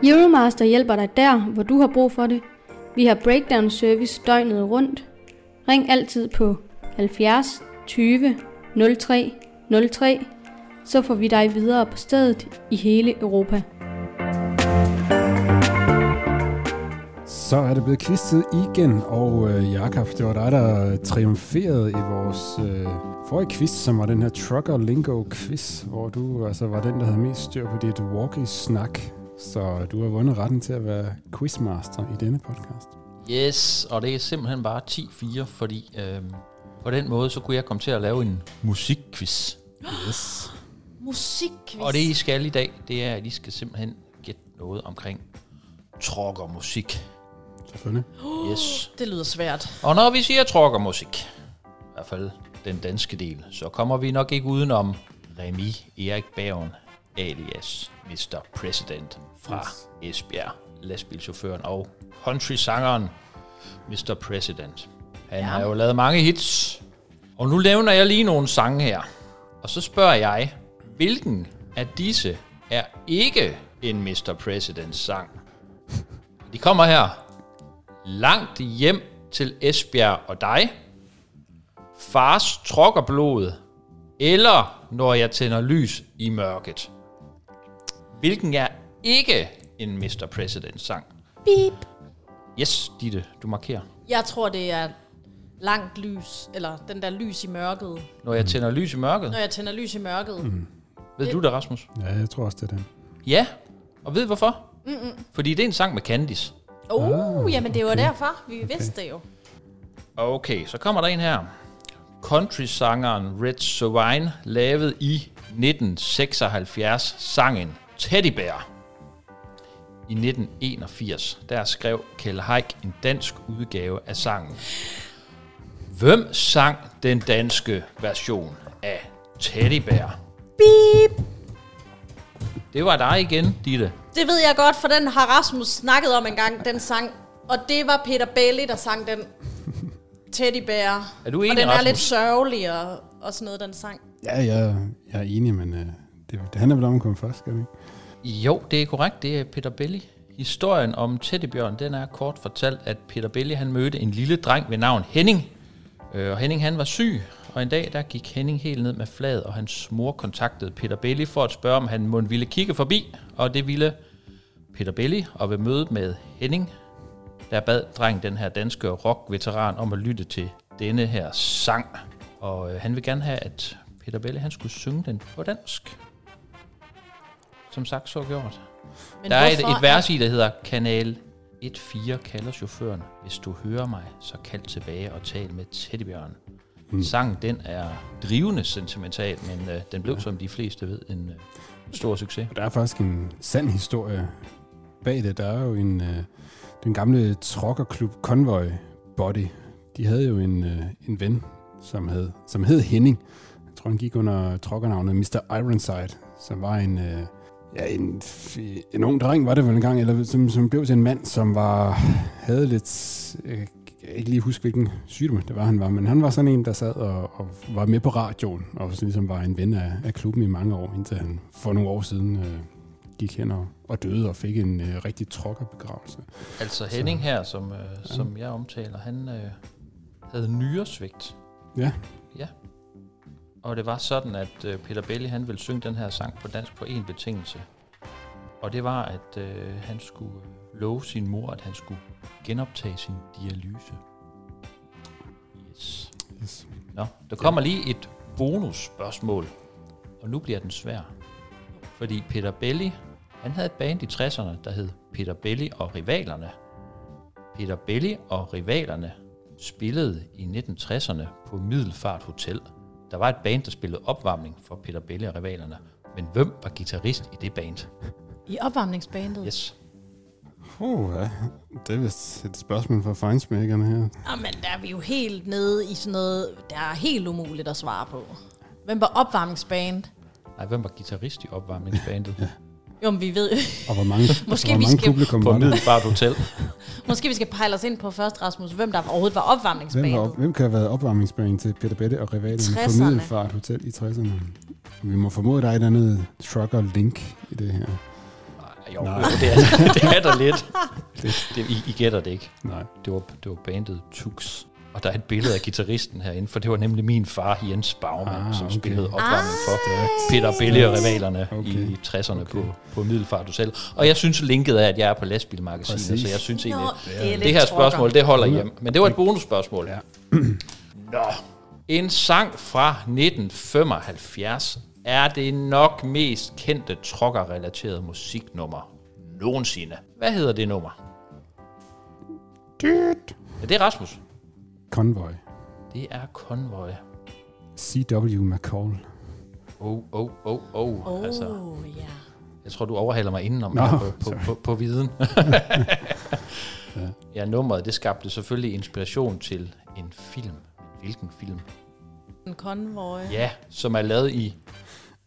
Euromaster hjælper dig der, hvor du har brug for det. Vi har breakdown service døgnet rundt. Ring altid på 70 20 03 03, så får vi dig videre på stedet i hele Europa. Så er det blevet quiztid igen, og øh, Jakob, det var dig, der triumferede i vores øh, forrige quiz, som var den her Trucker Lingo quiz, hvor du altså var den, der havde mest styr på dit walkie-snak. Så du har vundet retten til at være quizmaster i denne podcast. Yes, og det er simpelthen bare 10-4, fordi øh, på den måde, så kunne jeg komme til at lave en musikquiz. Yes. Musikquiz. Og det, I skal i dag, det er, at I skal simpelthen gætte noget omkring trokkermusik. Selvfølgelig. Yes. Det lyder svært. Og når vi siger trokkermusik, i hvert fald den danske del, så kommer vi nok ikke udenom Remy Erik Bergen, alias Mr. President fra Esbjerg, lastbilchaufføren og country-sangeren Mr. President. Han ja. har jo lavet mange hits, og nu nævner jeg lige nogle sange her. Og så spørger jeg, hvilken af disse er ikke en Mr. President sang? De kommer her. Langt hjem til Esbjerg og dig. Fars trokkerblod. Eller når jeg tænder lys i mørket. Hvilken er ikke en Mr. President sang? Beep. Yes, Ditte, du markerer. Jeg tror, det er langt lys, eller den der lys i mørket. Når jeg tænder lys i mørket. Når jeg tænder lys i mørket. Mm. Ved du det, Rasmus? Ja, jeg tror også, det er den. Ja, og ved hvorfor? Mm-mm. Fordi det er en sang med Candice. Uh, ah, jamen det var okay. derfor. Vi okay. vidste det jo. Okay, så kommer der en her. Country-sangeren Red Sovine lavede i 1976 sangen Teddy Bear. I 1981, der skrev Kjell Haik en dansk udgave af sangen. Hvem sang den danske version af Teddy Bear? Beep. Det var dig igen, Ditte. Det ved jeg godt, for den har Rasmus snakket om en gang, den sang. Og det var Peter Bailey, der sang den. Teddy Bear. Er du og enig, den er Rasmus? lidt sørgelig og, og sådan noget, den sang. Ja, jeg, jeg er enig, men øh, det, det handler vel om at komme først, skal vi ikke? Jo, det er korrekt. Det er Peter Belli. Historien om Teddybjørn, den er kort fortalt, at Peter Belli han mødte en lille dreng ved navn Henning. Øh, og Henning han var syg, og en dag der gik Henning helt ned med fladet, og hans mor kontaktede Peter Belli for at spørge, om han må ville kigge forbi. Og det ville Peter Belli, og ved mødet med Henning, der bad drengen den her danske rock-veteran om at lytte til denne her sang. Og øh, han vil gerne have, at Peter Belli han skulle synge den på dansk. Som sagt så gjort. Men Der er et, et vers i, der hedder Kanal 1-4 kalder chaufføren, hvis du hører mig, så kald tilbage og tal med Teddybjørn. Mm. Sangen, den er drivende sentimental, men øh, den blev, ja. som de fleste ved, en, øh, stor succes. Og der er faktisk en sand historie bag det. Der er jo en, øh, den gamle trokkerklub Convoy Body. De havde jo en, øh, en ven, som hed, som hed Henning. Jeg tror, han gik under trokkernavnet Mr. Ironside, som var en... Øh, ja, en, en ung dreng var det vel en gang, eller som, som blev til en mand, som var, havde lidt, jeg kan ikke lige huske, hvilken sygdom det var, han var, men han var sådan en, der sad og, og var med på radioen, og så ligesom var en ven af, af klubben i mange år, indtil han for nogle år siden øh, gik hen og, og døde og fik en øh, rigtig trokkerbegravelse. Altså Henning her, som, øh, ja. som jeg omtaler, han øh, havde nyresvigt. Ja. Ja. Og det var sådan, at øh, Peter Belli, han ville synge den her sang på dansk på en betingelse. Og det var, at øh, han skulle love sin mor, at han skulle genoptage sin dialyse. Yes. Yes. Nå, der kommer lige et bonusspørgsmål, og nu bliver den svær. Fordi Peter Belli, han havde et band i 60'erne, der hed Peter Belli og Rivalerne. Peter Belli og Rivalerne spillede i 1960'erne på Middelfart Hotel. Der var et band, der spillede opvarmning for Peter Belli og Rivalerne. Men hvem var guitarist i det band? I opvarmningsbandet? Yes. Oh, ja. Det er vist et spørgsmål for fejnsmækkerne her. Jamen, der er vi jo helt nede i sådan noget, der er helt umuligt at svare på. Hvem var opvarmningsband? Nej, hvem var guitarist i opvarmningsbandet? Jo, men vi ved Og hvor mange, Måske hvor vi mange skal publikum på var der? Middelfart Hotel. Måske vi skal pejle os ind på først, Rasmus, hvem der overhovedet var Hvem, opvarmningsbandet. var, hvem kan have været opvarmningsband til Peter Bette og rivalerne på 60'erne. Middelfart Hotel i 60'erne? Vi må formode, der er et eller andet trucker link i det her. Nej, jo, Nej. det er, det er der lidt. Det, I, I gætter det ikke. Nej. Det var, det var bandet Tux. Og der er et billede af gitarristen herinde, for det var nemlig min far, Jens Baumann, Ah, ah, som okay. spillede opvarmning for Ej. Peter Belli og rivalerne Okay. i 60'erne Okay. på, på Middelfart Hotel. Og jeg synes, linket er, at jeg er på lastbilmagasinet, Præcis. så jeg synes Nå, egentlig, det, er lidt det her spørgsmål, det holder hjem. Men det var et bonusspørgsmål. Ja. Nå. En sang fra 1975 er det nok mest kendte trokker-relaterede musiknummer nogensinde. Hvad hedder det nummer? Dyt. Ja, det er Rasmus. Convoy. Det er Convoy. C.W. McCall. Oh, oh, oh, oh. Åh, Altså, oh, ja. jeg tror, du overhaler mig indenom her på, på, på, på viden. Ja. ja, nummeret, det skabte selvfølgelig inspiration til en film. Hvilken film? En konvoj. Ja, som er lavet i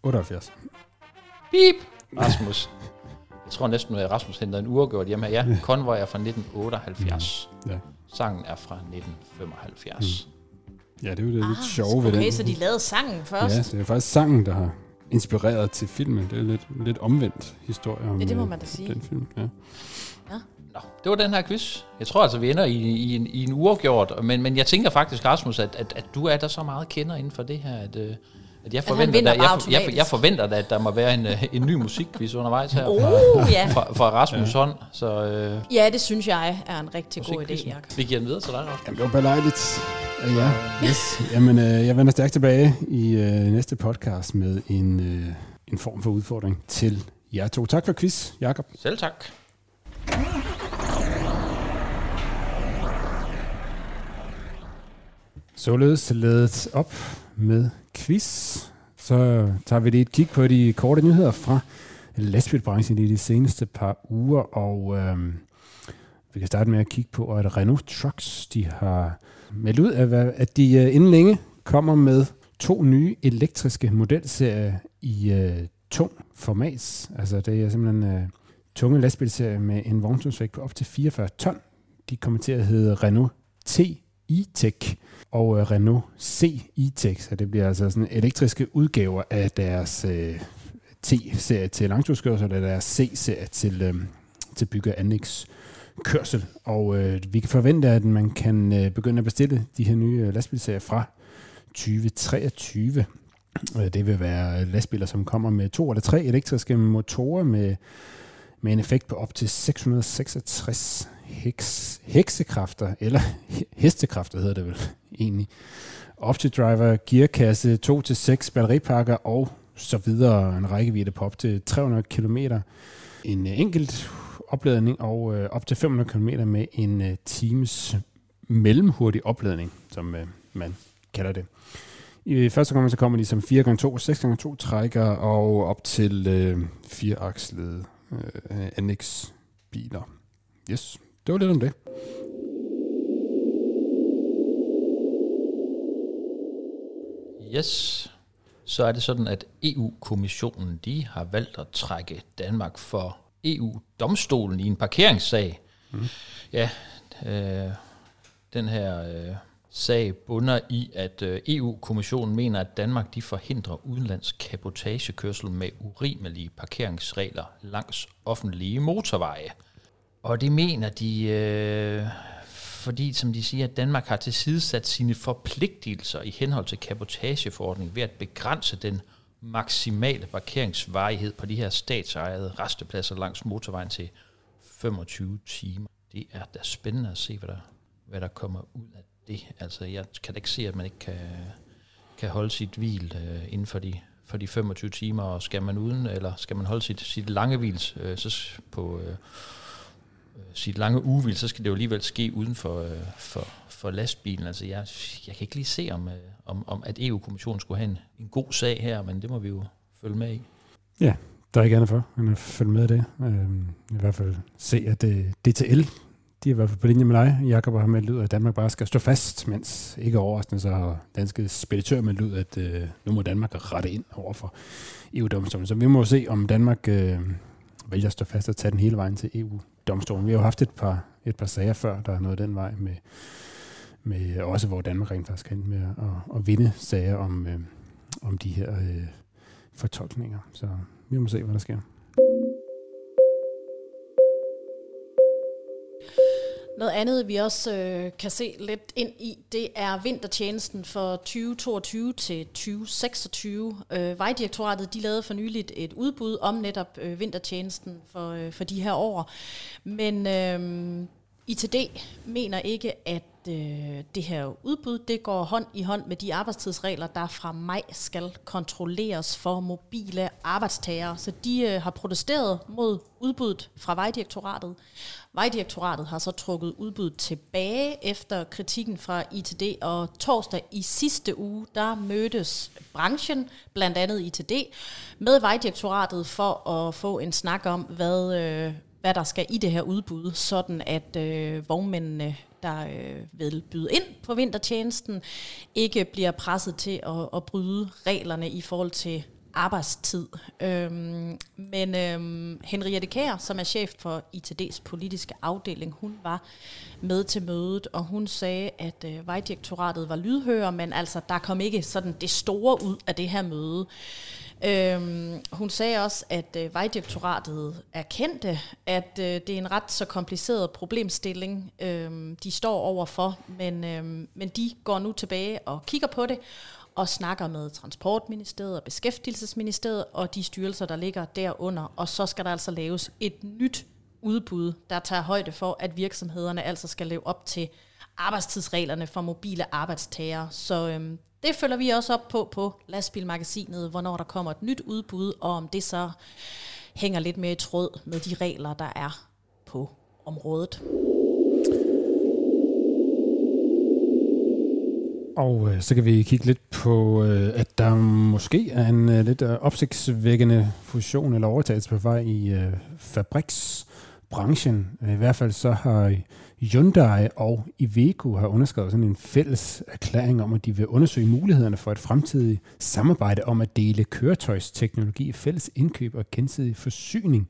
78. Bip! Rasmus. Jeg tror næsten, at Rasmus henter en uafgjort hjemme her. Ja, Convoy er fra 1978. Ja. Sangen er fra 1975. Ja, det er jo det lidt Ah, sjove ved okay, den. så de lavede sangen først. Ja, det er faktisk sangen, der har inspireret til filmen. Det er lidt, lidt omvendt historie om Ja, det må øh, man da sige. den film. Ja. Nå, det var den her quiz. Jeg tror altså, vi ender i, i, en, i en uafgjort. Men, men jeg tænker faktisk, Rasmus, at, at, at du er der så meget kender inden for det her, at, øh, at jeg, han forventer, vinder der, jeg, jeg, automatisk. jeg forventer da, at der må være en, øh, en ny musikquiz undervejs her Oh, fra, ja. fra, fra Rasmus hånd. Så øh, Ja, det synes jeg er en rigtig god idé. Jacob. vi giver den videre til dig, Rasmus. Jamen, det var belejligt. Øh, Ja, yes. Jamen, øh, jeg vender stærkt tilbage i øh, næste podcast med en, øh, en form for udfordring til jer to. Tak for quiz, Jakob. Selv tak. Således ladet op med quiz. Så tager vi lige et kig på de korte nyheder fra lastbilbranchen i de seneste par uger, og øhm, vi kan starte med at kigge på, at Renault Trucks de har meldt ud, af, at de øh, inden længe kommer med to nye elektriske modelserier i øh, tung format. Altså det er simpelthen øh, tunge lastbilserier med en vogntumsvægt på op til 44 ton. De kommer til at hedde Renault T E-Tech og øh, Renault C E-Tech, så det bliver altså sådan elektriske udgaver af deres øh, T-serie til langturskørsel, eller deres C-serie til, øh, til bygge- og anlægskørsel. Og øh, vi kan forvente, at man kan øh, begynde at bestille de her nye øh, lastbilserier fra 2023. Øh, det vil være lastbiler, som kommer med to eller tre elektriske motorer med, med en effekt på op til 666 heks, heksekræfter, eller hestekræfter hedder det vel egentlig. Opti-driver, gearkasse, 2-6 batteripakker og så videre. En rækkevidde på op til 300 km. En øh, enkelt opladning og øh, op til 500 km med en øh, times mellemhurtig opladning, som øh, man kalder det. I første gang så kommer de som 4x2 6x2 trækker og op til øh, fireakslede øh, biler. Yes, det var lidt om det. Yes. Så er det sådan, at EU-kommissionen de har valgt at trække Danmark for EU-domstolen i en parkeringssag. Mm. Ja, øh, den her øh, sag bunder i, at øh, EU-kommissionen mener, at Danmark de forhindrer udenlandsk kabotagekørsel med urimelige parkeringsregler langs offentlige motorveje. Og det mener de, øh, fordi som de siger, at Danmark har tilsidesat sine forpligtelser i henhold til kabotageforordningen ved at begrænse den maksimale parkeringsvarighed på de her statsejede restepladser langs motorvejen til 25 timer. Det er da spændende at se, hvad der, hvad der kommer ud af det. Altså, jeg kan da ikke se, at man ikke kan, kan holde sit hvil øh, inden for de, for de 25 timer, og skal man uden, eller skal man holde sit, sit lange hvil øh, så på øh, Øh, sit lange ugevil, så skal det jo alligevel ske uden for, øh, for, for lastbilen. Altså, jeg, jeg kan ikke lige se, om, øh, om, om at EU-kommissionen skulle have en, en god sag her, men det må vi jo følge med i. Ja, der er ikke andet for, end at følge med i det. Øhm, I hvert fald se, at øh, det, DTL de er i hvert fald på linje med dig. Jakob har meldt ud, at Danmark bare skal stå fast, mens ikke overraskende så har danske speditører meldt ud, at øh, nu må Danmark rette ind over for EU-domstolen. Så vi må se, om Danmark øh, vælger at stå fast og tage den hele vejen til EU domstolen. Vi har jo haft et par, et par sager før, der er noget den vej med, med også hvor Danmark rent faktisk kan med at, at vinde sager om, øh, om de her øh, fortolkninger. Så vi må se, hvad der sker. Noget andet, vi også øh, kan se lidt ind i, det er vintertjenesten for 2022 til 2026. Øh, Vejdirektoratet de lavede for nyligt et udbud om netop øh, vintertjenesten for, øh, for de her år. Men øh, ITD mener ikke, at øh, det her udbud det går hånd i hånd med de arbejdstidsregler, der fra maj skal kontrolleres for mobile arbejdstagere. Så de øh, har protesteret mod udbuddet fra Vejdirektoratet. Vejdirektoratet har så trukket udbuddet tilbage efter kritikken fra ITD, og torsdag i sidste uge, der mødtes branchen, blandt andet ITD, med Vejdirektoratet for at få en snak om, hvad, øh, hvad der skal i det her udbud, sådan at øh, vognmændene der øh, vil byde ind på vintertjenesten, ikke bliver presset til at, at bryde reglerne i forhold til arbejdstid. Øhm, men øhm, Henriette Kær, som er chef for ITD's politiske afdeling, hun var med til mødet, og hun sagde, at øh, Vejdirektoratet var lydhør, men altså der kom ikke sådan det store ud af det her møde. Øhm, hun sagde også, at øh, Vejdirektoratet erkendte, at øh, det er en ret så kompliceret problemstilling, øh, de står overfor, men, øh, men de går nu tilbage og kigger på det, og snakker med Transportministeriet og Beskæftigelsesministeriet og de styrelser, der ligger derunder, og så skal der altså laves et nyt udbud, der tager højde for, at virksomhederne altså skal leve op til arbejdstidsreglerne for mobile arbejdstagere. Så øhm, det følger vi også op på på Lastbilmagasinet, hvornår der kommer et nyt udbud, og om det så hænger lidt mere i tråd med de regler, der er på området. Og øh, så kan vi kigge lidt på, øh, at der måske er en øh, lidt øh, opsigtsvækkende fusion eller overtagelse på vej i øh, fabriksbranchen. I hvert fald så har Hyundai og Iveco har underskrevet sådan en fælles erklæring om, at de vil undersøge mulighederne for et fremtidigt samarbejde om at dele køretøjsteknologi, fælles indkøb og gensidig forsyning.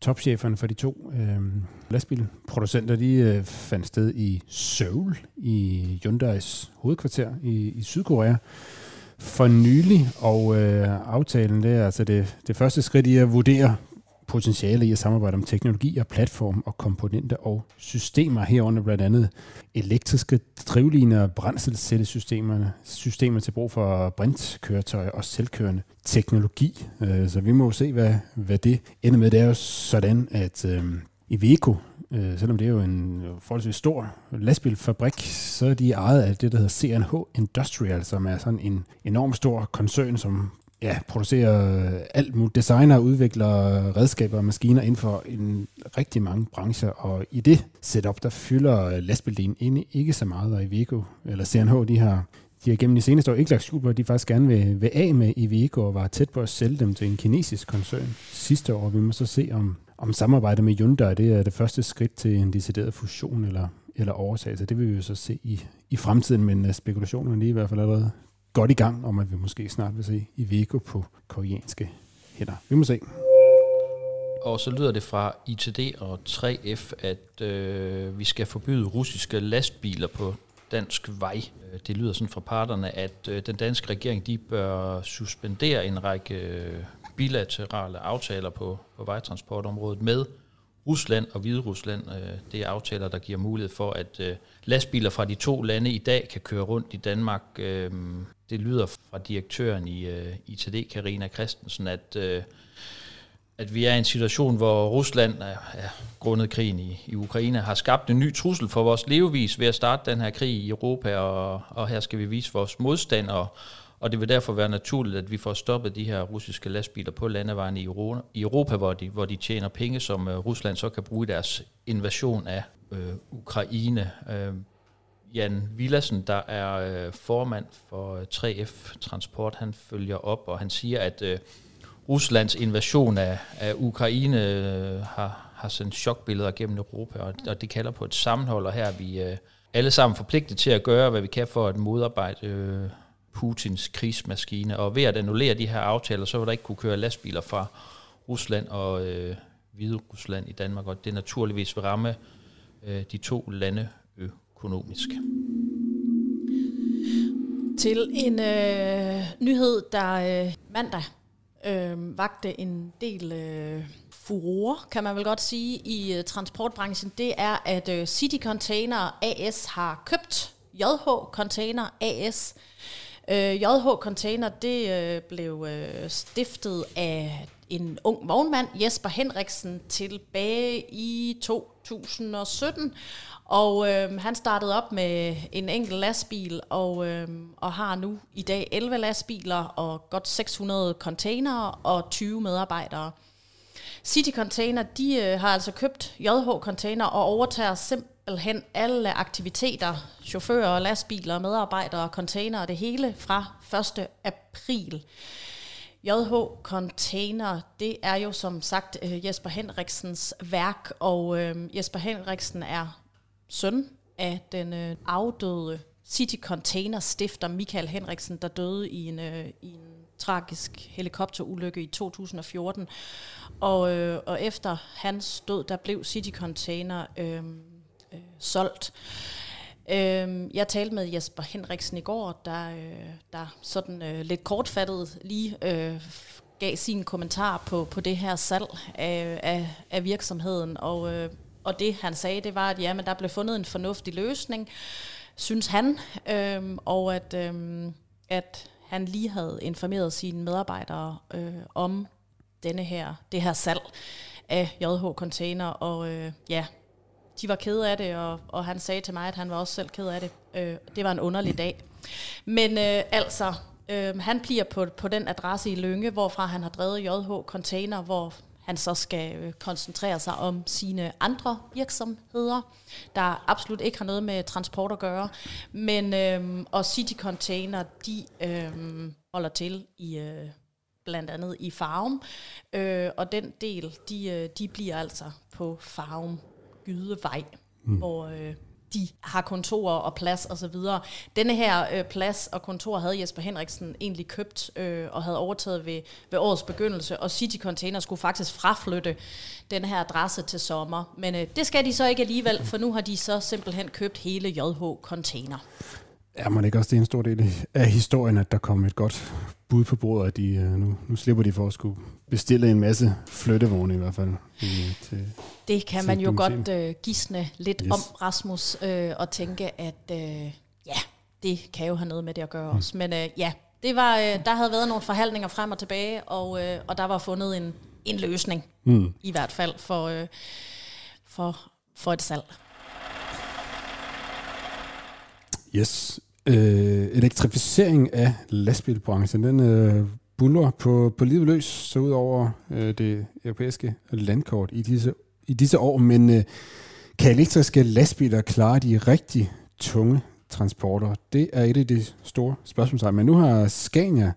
Topcheferne for de to øh, lastbilproducenter, de øh, fandt sted i Seoul, i Hyundais hovedkvarter i, i Sydkorea for nylig, og øh, aftalen det er altså det, det første skridt i at vurdere potentiale i at samarbejde om teknologi og platform og komponenter og systemer herunder blandt andet elektriske drivliner, brændselscellesystemerne, systemer til brug for brintkøretøjer og selvkørende teknologi. Øh, så vi må se, hvad, hvad det ender med. Det er jo sådan, at øh, Iveco, øh, selvom det er jo en forholdsvis stor lastbilfabrik, så er de ejet af det, der hedder CNH Industrial, som er sådan en enorm stor koncern, som ja, producerer øh, alt muligt, designer og udvikler redskaber og maskiner inden for en rigtig mange brancher, og i det setup, der fylder øh, lastbildelen ikke så meget, og Iveco, eller CNH, de har, de har gennem de seneste år ikke lagt skjul på, at de faktisk gerne vil, vil af med Iveco og var tæt på at sælge dem til en kinesisk koncern sidste år. Vi må så se, om, om samarbejdet med Hyundai det er det første skridt til en decideret fusion eller, eller overtagelse. Det vil vi jo så se i, i fremtiden, men øh, spekulationerne er i hvert fald allerede godt i gang, om at vi måske snart vil se Iveco på koreanske hænder. Vi må se. Og så lyder det fra ITD og 3F, at øh, vi skal forbyde russiske lastbiler på dansk vej. Øh, det lyder sådan fra parterne, at øh, den danske regering de bør suspendere en række øh, bilaterale aftaler på, på vejtransportområdet med Rusland og Hvide Rusland. Øh, det er aftaler, der giver mulighed for, at øh, lastbiler fra de to lande i dag kan køre rundt i Danmark. Det lyder fra direktøren i øh, ITD, Karina Christensen, at øh, at vi er i en situation, hvor Rusland, ja, grundet krigen i, i Ukraine, har skabt en ny trussel for vores levevis ved at starte den her krig i Europa, og, og her skal vi vise vores modstand, og, og det vil derfor være naturligt, at vi får stoppet de her russiske lastbiler på landevejen i Europa, i Europa hvor, de, hvor de tjener penge, som uh, Rusland så kan bruge i deres invasion af uh, Ukraine. Uh, Jan Villassen, der er øh, formand for øh, 3F Transport, han følger op, og han siger, at uh, Ruslands invasion af, af Ukraine øh, har, har sendt chokbilleder gennem Europa, og, og det kalder på et sammenhold, og her er vi øh, alle sammen forpligtet til at gøre, hvad vi kan for at modarbejde øh, Putins krigsmaskine. Og ved at annullere de her aftaler, så vil der ikke kunne køre lastbiler fra Rusland og øh, Hvide Rusland i Danmark, og det naturligvis vil ramme øh, de to lande økonomisk økonomisk. Til en øh, nyhed, der øh, mandag øh, vagte en del øh, furore, kan man vel godt sige, i øh, transportbranchen, det er, at øh, City Container AS har købt JH Container AS. Øh, JH Container, det øh, blev øh, stiftet af en ung vognmand, Jesper Henriksen, tilbage i 2017. Og øh, han startede op med en enkelt lastbil, og, øh, og har nu i dag 11 lastbiler og godt 600 containere og 20 medarbejdere. City Container, de øh, har altså købt JH Container og overtager simpelthen alle aktiviteter, chauffører, lastbiler, medarbejdere, container og det hele fra 1. april. JH Container, det er jo som sagt øh, Jesper Henriksens værk, og øh, Jesper Henriksen er søn af den øh, afdøde City Container stifter Michael Henriksen, der døde i en, i en tragisk helikopterulykke i 2014. Og, øh, og efter hans død, der blev City Container øh, øh, solgt. Øh, Øhm, jeg talte med Jesper Henriksen i går, der, øh, der sådan øh, lidt kortfattet lige øh, gav sin kommentar på, på det her salg af, af, af virksomheden. Og øh, og det han sagde, det var, at jamen, der blev fundet en fornuftig løsning, synes han, øhm, og at, øhm, at han lige havde informeret sine medarbejdere øh, om denne her, det her salg af JH Container, og øh, ja, de var kede af det, og, og han sagde til mig, at han var også selv ked af det. Øh, det var en underlig dag. Men øh, altså, øh, han bliver på, på den adresse i Lønge, hvorfra han har drevet JH Container, hvor han så skal øh, koncentrere sig om sine andre virksomheder, der absolut ikke har noget med transport at gøre. Men øh, og City Container, de øh, holder til i øh, blandt andet i Farum, øh, og den del, de, øh, de bliver altså på Farum Gydevej, mm. hvor øh, de har kontorer og plads og så videre. Denne her øh, plads og kontor havde Jesper Henriksen egentlig købt øh, og havde overtaget ved, ved årets begyndelse, og City Container skulle faktisk fraflytte den her adresse til sommer. Men øh, det skal de så ikke alligevel, for nu har de så simpelthen købt hele JH Container. Ja, men ikke også det er en stor del af historien, at der kom et godt bud på bordet, at de, øh, nu, nu slipper de for at skulle bestille en masse flyttevogne i hvert fald. I, til, det kan man jo godt uh, gisne lidt yes. om, Rasmus, uh, og tænke, at uh, ja, det kan jo have noget med det at gøre mm. også. Men uh, ja, det var, uh, der havde været nogle forhandlinger frem og tilbage, og, uh, og der var fundet en, en løsning, mm. i hvert fald for, uh, for, for et salg. Yes. Øh, elektrificering af lastbilbranchen, den øh, buller på, på livet løs, så ud over øh, det europæiske landkort i disse, i disse år, men øh, kan elektriske lastbiler klare de rigtig tunge transporter? Det er et af de store spørgsmål. Men nu har Scania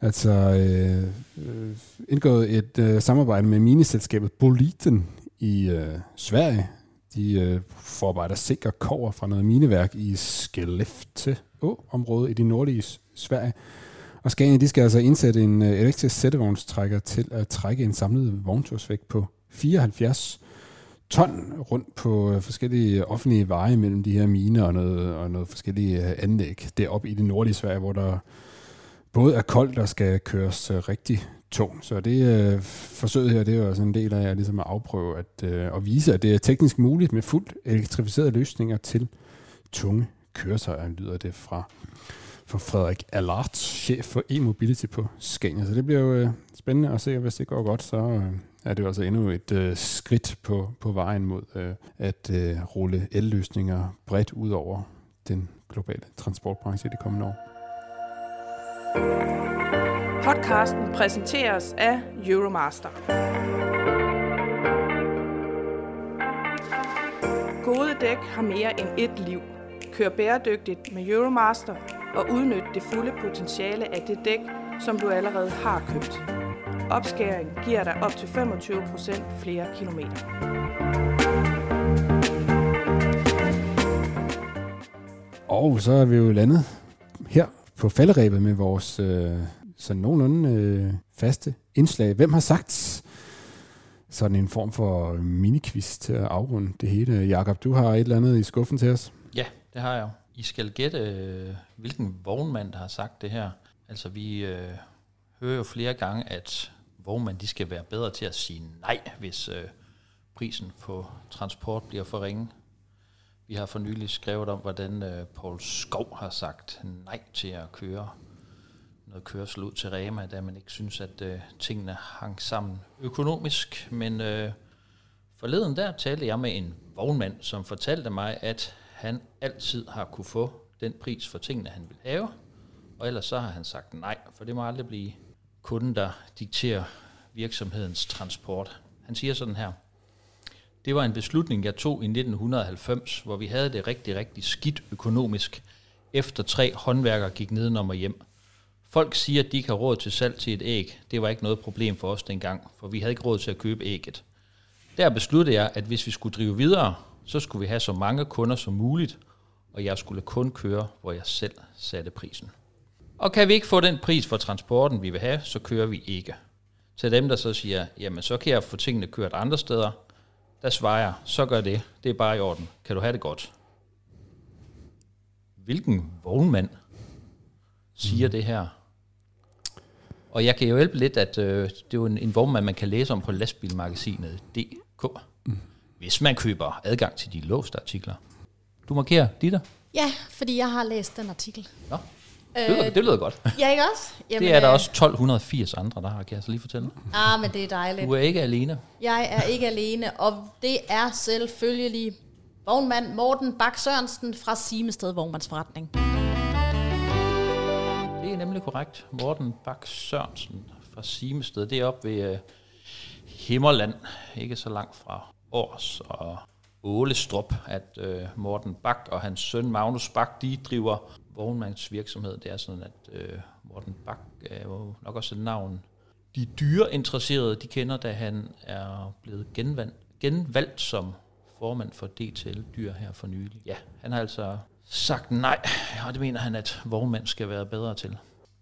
altså øh, øh, indgået et øh, samarbejde med mineselskabet Boliten i øh, Sverige. De øh, forarbejder sikker kover fra noget mineværk i Skellefteå-området i det nordlige Sverige. Og Scania de skal altså indsætte en øh, elektrisk sættevognstrækker til at trække en samlet vogntogsvægt på 74 ton rundt på øh, forskellige offentlige veje mellem de her miner og noget, og noget forskellige øh, anlæg deroppe i det nordlige Sverige, hvor der både er koldt og skal køres øh, rigtig tung. Så det øh, forsøget her, det er jo også en del af at, ligesom at afprøve at, øh, at vise, at det er teknisk muligt med fuldt elektrificerede løsninger til tunge køretøjer, lyder det fra, fra Frederik Allard, chef for e-mobility på Scania. Så det bliver jo øh, spændende at se, hvis det går godt, så øh, er det jo altså endnu et øh, skridt på, på vejen mod øh, at øh, rulle elløsninger bredt ud over den globale transportbranche i de kommende år. Podcasten præsenteres af Euromaster. Gode dæk har mere end et liv. Kør bæredygtigt med Euromaster og udnyt det fulde potentiale af det dæk, som du allerede har købt. Opskæring giver dig op til 25% flere kilometer. Og så er vi jo landet her på falderæbet med vores øh, sådan nogenlunde øh, faste indslag. Hvem har sagt sådan en form for miniquiz til at afrunde det hele? Jakob, du har et eller andet i skuffen til os. Ja, det har jeg jo. I skal gætte, øh, hvilken vognmand, der har sagt det her. Altså, vi øh, hører jo flere gange, at vognmænd de skal være bedre til at sige nej, hvis øh, prisen på transport bliver for ringe. Vi har for nylig skrevet om, hvordan øh, Paul Skov har sagt nej til at køre noget kørsel ud til Rema, da man ikke synes, at øh, tingene hang sammen økonomisk. Men øh, forleden der talte jeg med en vognmand, som fortalte mig, at han altid har kunne få den pris for tingene, han vil have. Og ellers så har han sagt nej, for det må aldrig blive kunden, der dikterer virksomhedens transport. Han siger sådan her, det var en beslutning, jeg tog i 1990, hvor vi havde det rigtig, rigtig skidt økonomisk, efter tre håndværkere gik nedenom og hjem. Folk siger, at de ikke har råd til salg til et æg. Det var ikke noget problem for os dengang, for vi havde ikke råd til at købe ægget. Der besluttede jeg, at hvis vi skulle drive videre, så skulle vi have så mange kunder som muligt, og jeg skulle kun køre, hvor jeg selv satte prisen. Og kan vi ikke få den pris for transporten, vi vil have, så kører vi ikke. Til dem, der så siger, jamen så kan jeg få tingene kørt andre steder, der svarer jeg, så gør det. Det er bare i orden. Kan du have det godt? Hvilken vognmand siger mm. det her? Og jeg kan jo hjælpe lidt, at øh, det er jo en, en vognmand, man kan læse om på lastbilmagasinet DK. Mm. Hvis man køber adgang til de låste artikler. Du markerer dit Ja, fordi jeg har læst den artikel. Nå, det lyder, øh, det lyder godt. Ja, ikke også? Jamen, det er der øh, også 1280 andre, der har, kan jeg så lige fortælle. Ah, men det er dejligt. Du er ikke alene. Jeg er ikke alene, og det er selvfølgelig vognmand Morten Bak Sørensen fra Simested Vognmandsforretning. Det er nemlig korrekt. Morten Bak Sørensen fra Simested. Det er oppe ved øh, Himmerland, ikke så langt fra Års og Ålestrup, at øh, Morten Bak og hans søn Magnus Bak, de driver vognmandsvirksomhed. Det er sådan, at øh, Morten Bak er jo nok også et navn, de dyre interesserede, de kender, da han er blevet genvalgt, genvalgt som formand for DTL Dyr her for nylig. Ja, han har altså sagt nej, og det mener han, at vognmænd skal være bedre til.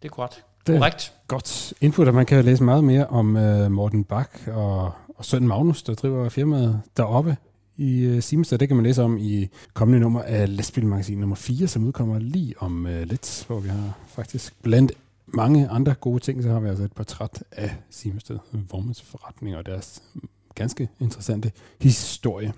Det er korrekt. Det er korrekt. godt input, og man kan læse meget mere om uh, Morten Bak og, og søn Magnus, der driver firmaet deroppe i uh, Simestad. Det kan man læse om i kommende nummer af Lastbilmagasin nummer 4, som udkommer lige om uh, lidt, hvor vi har faktisk blandt mange andre gode ting, så har vi altså et portræt af Simestad Vormandsforretning og deres ganske interessante historie.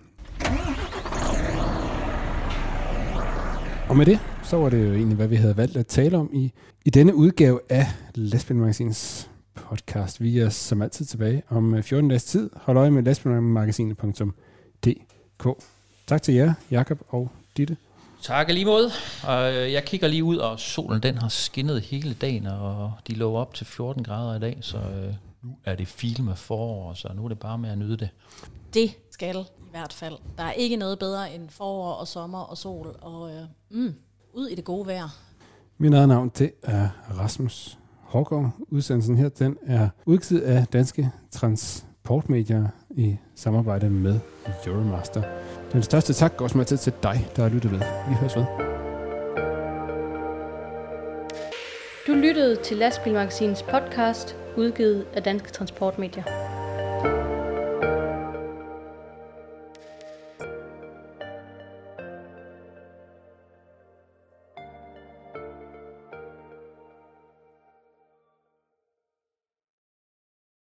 Og med det, så var det jo egentlig, hvad vi havde valgt at tale om i, i denne udgave af Lastbilmagasins podcast. Vi er som altid tilbage om 14 dages tid. Hold øje med lastbilmagasinet.dk. Tak til jer, Jakob og Ditte. Tak lige måde. Og øh, jeg kigger lige ud, og solen den har skinnet hele dagen, og de lå op til 14 grader i dag, så øh, nu er det fil med forår, så nu er det bare med at nyde det. Det skal i hvert fald. Der er ikke noget bedre end forår og sommer og sol, og øh, mm, ud i det gode vejr. Min eget navn, det er Rasmus Hårgaard. Udsendelsen her, den er udgivet af Danske Transportmedier i samarbejde med Euromaster. Den største tak går også med til, til dig, der har lyttet ved. Vi høres ved. Du lyttede til Lastbilmagasinets podcast, udgivet af Danske Transportmedier.